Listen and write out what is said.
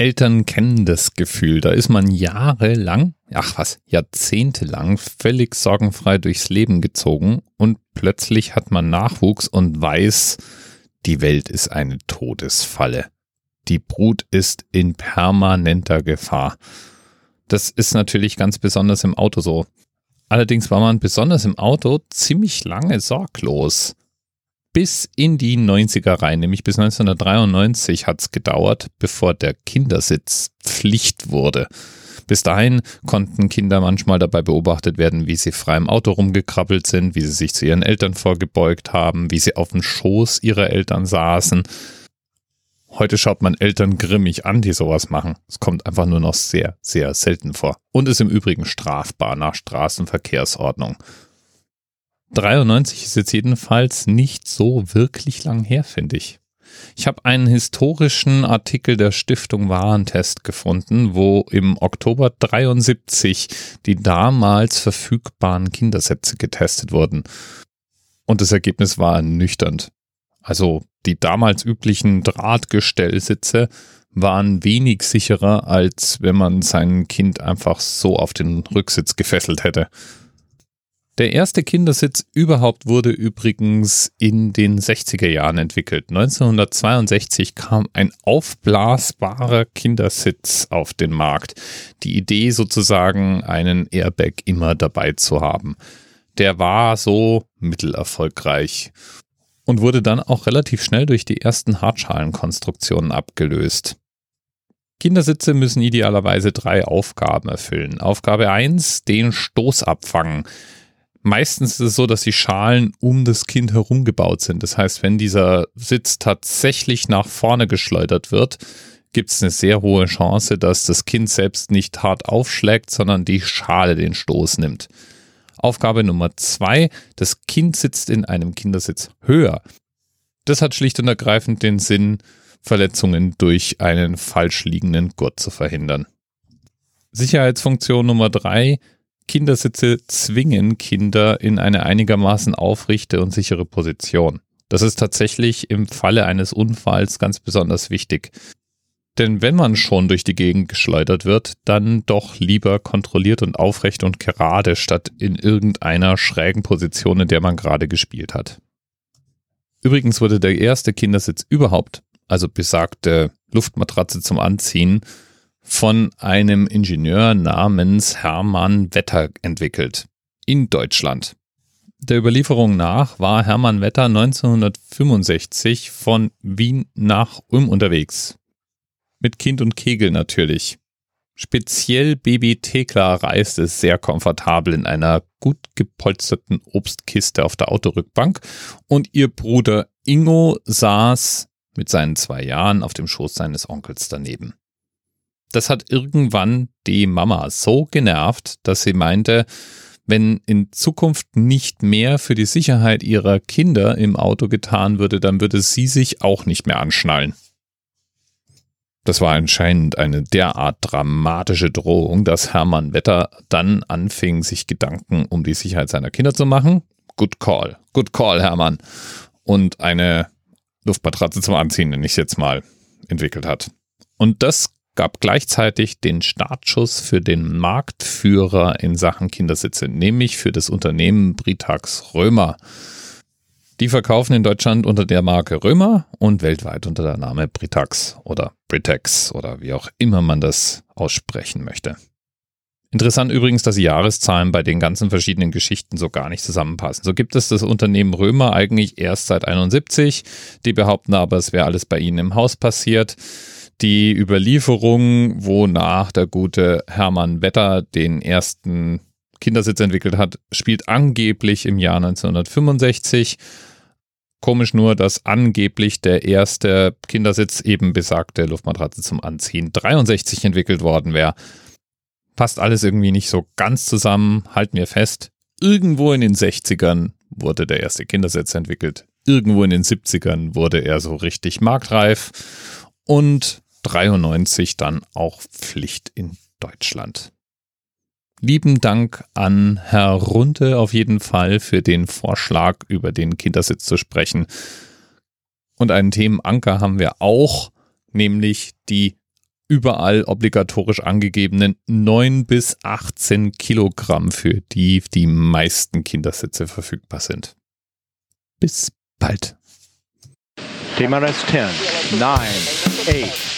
Eltern kennen das Gefühl. Da ist man jahrelang, ach was, jahrzehntelang völlig sorgenfrei durchs Leben gezogen und plötzlich hat man Nachwuchs und weiß, die Welt ist eine Todesfalle. Die Brut ist in permanenter Gefahr. Das ist natürlich ganz besonders im Auto so. Allerdings war man besonders im Auto ziemlich lange sorglos bis in die 90er rein, nämlich bis 1993 hat es gedauert, bevor der Kindersitz Pflicht wurde. Bis dahin konnten Kinder manchmal dabei beobachtet werden, wie sie frei im Auto rumgekrabbelt sind, wie sie sich zu ihren Eltern vorgebeugt haben, wie sie auf dem Schoß ihrer Eltern saßen. Heute schaut man Eltern grimmig an, die sowas machen. Es kommt einfach nur noch sehr, sehr selten vor. Und ist im Übrigen strafbar nach Straßenverkehrsordnung. 93 ist jetzt jedenfalls nicht so wirklich lang her, finde ich. Ich habe einen historischen Artikel der Stiftung Warentest gefunden, wo im Oktober 73 die damals verfügbaren Kindersätze getestet wurden. Und das Ergebnis war ernüchternd. Also die damals üblichen Drahtgestellsitze waren wenig sicherer, als wenn man sein Kind einfach so auf den Rücksitz gefesselt hätte. Der erste Kindersitz überhaupt wurde übrigens in den 60er Jahren entwickelt. 1962 kam ein aufblasbarer Kindersitz auf den Markt. Die Idee sozusagen, einen Airbag immer dabei zu haben. Der war so mittelerfolgreich und wurde dann auch relativ schnell durch die ersten Hartschalenkonstruktionen abgelöst. Kindersitze müssen idealerweise drei Aufgaben erfüllen. Aufgabe 1, den Stoß abfangen. Meistens ist es so, dass die Schalen um das Kind herum gebaut sind. Das heißt, wenn dieser Sitz tatsächlich nach vorne geschleudert wird, gibt es eine sehr hohe Chance, dass das Kind selbst nicht hart aufschlägt, sondern die Schale den Stoß nimmt. Aufgabe Nummer zwei, das Kind sitzt in einem Kindersitz höher. Das hat schlicht und ergreifend den Sinn, Verletzungen durch einen falsch liegenden Gurt zu verhindern. Sicherheitsfunktion Nummer drei, Kindersitze zwingen Kinder in eine einigermaßen aufrichte und sichere Position. Das ist tatsächlich im Falle eines Unfalls ganz besonders wichtig. Denn wenn man schon durch die Gegend geschleudert wird, dann doch lieber kontrolliert und aufrecht und gerade, statt in irgendeiner schrägen Position, in der man gerade gespielt hat. Übrigens wurde der erste Kindersitz überhaupt, also besagte Luftmatratze zum Anziehen, von einem Ingenieur namens Hermann Wetter entwickelt. In Deutschland. Der Überlieferung nach war Hermann Wetter 1965 von Wien nach Ulm unterwegs. Mit Kind und Kegel natürlich. Speziell Baby Thekla reiste sehr komfortabel in einer gut gepolsterten Obstkiste auf der Autorückbank und ihr Bruder Ingo saß mit seinen zwei Jahren auf dem Schoß seines Onkels daneben das hat irgendwann die Mama so genervt, dass sie meinte, wenn in Zukunft nicht mehr für die Sicherheit ihrer Kinder im Auto getan würde, dann würde sie sich auch nicht mehr anschnallen. Das war anscheinend eine derart dramatische Drohung, dass Hermann Wetter dann anfing, sich Gedanken um die Sicherheit seiner Kinder zu machen. Good call, good call, Hermann. Und eine Luftmatratze zum Anziehen, nenne ich jetzt mal, entwickelt hat. Und das gab gleichzeitig den Startschuss für den Marktführer in Sachen Kindersitze, nämlich für das Unternehmen Britax Römer. Die verkaufen in Deutschland unter der Marke Römer und weltweit unter der Name Britax oder Britex oder wie auch immer man das aussprechen möchte. Interessant übrigens, dass die Jahreszahlen bei den ganzen verschiedenen Geschichten so gar nicht zusammenpassen. So gibt es das Unternehmen Römer eigentlich erst seit 71. Die behaupten aber, es wäre alles bei ihnen im Haus passiert die Überlieferung, wonach der gute Hermann Wetter den ersten Kindersitz entwickelt hat, spielt angeblich im Jahr 1965. Komisch nur, dass angeblich der erste Kindersitz eben besagte Luftmatratze zum Anziehen 63 entwickelt worden wäre. Passt alles irgendwie nicht so ganz zusammen, halten wir fest. Irgendwo in den 60ern wurde der erste Kindersitz entwickelt. Irgendwo in den 70ern wurde er so richtig marktreif. Und 93 dann auch Pflicht in Deutschland. Lieben Dank an Herr Runte auf jeden Fall für den Vorschlag, über den Kindersitz zu sprechen. Und einen Themenanker haben wir auch, nämlich die überall obligatorisch angegebenen 9 bis 18 Kilogramm, für die die meisten Kindersitze verfügbar sind. Bis bald. TMRS 10, 9, 8.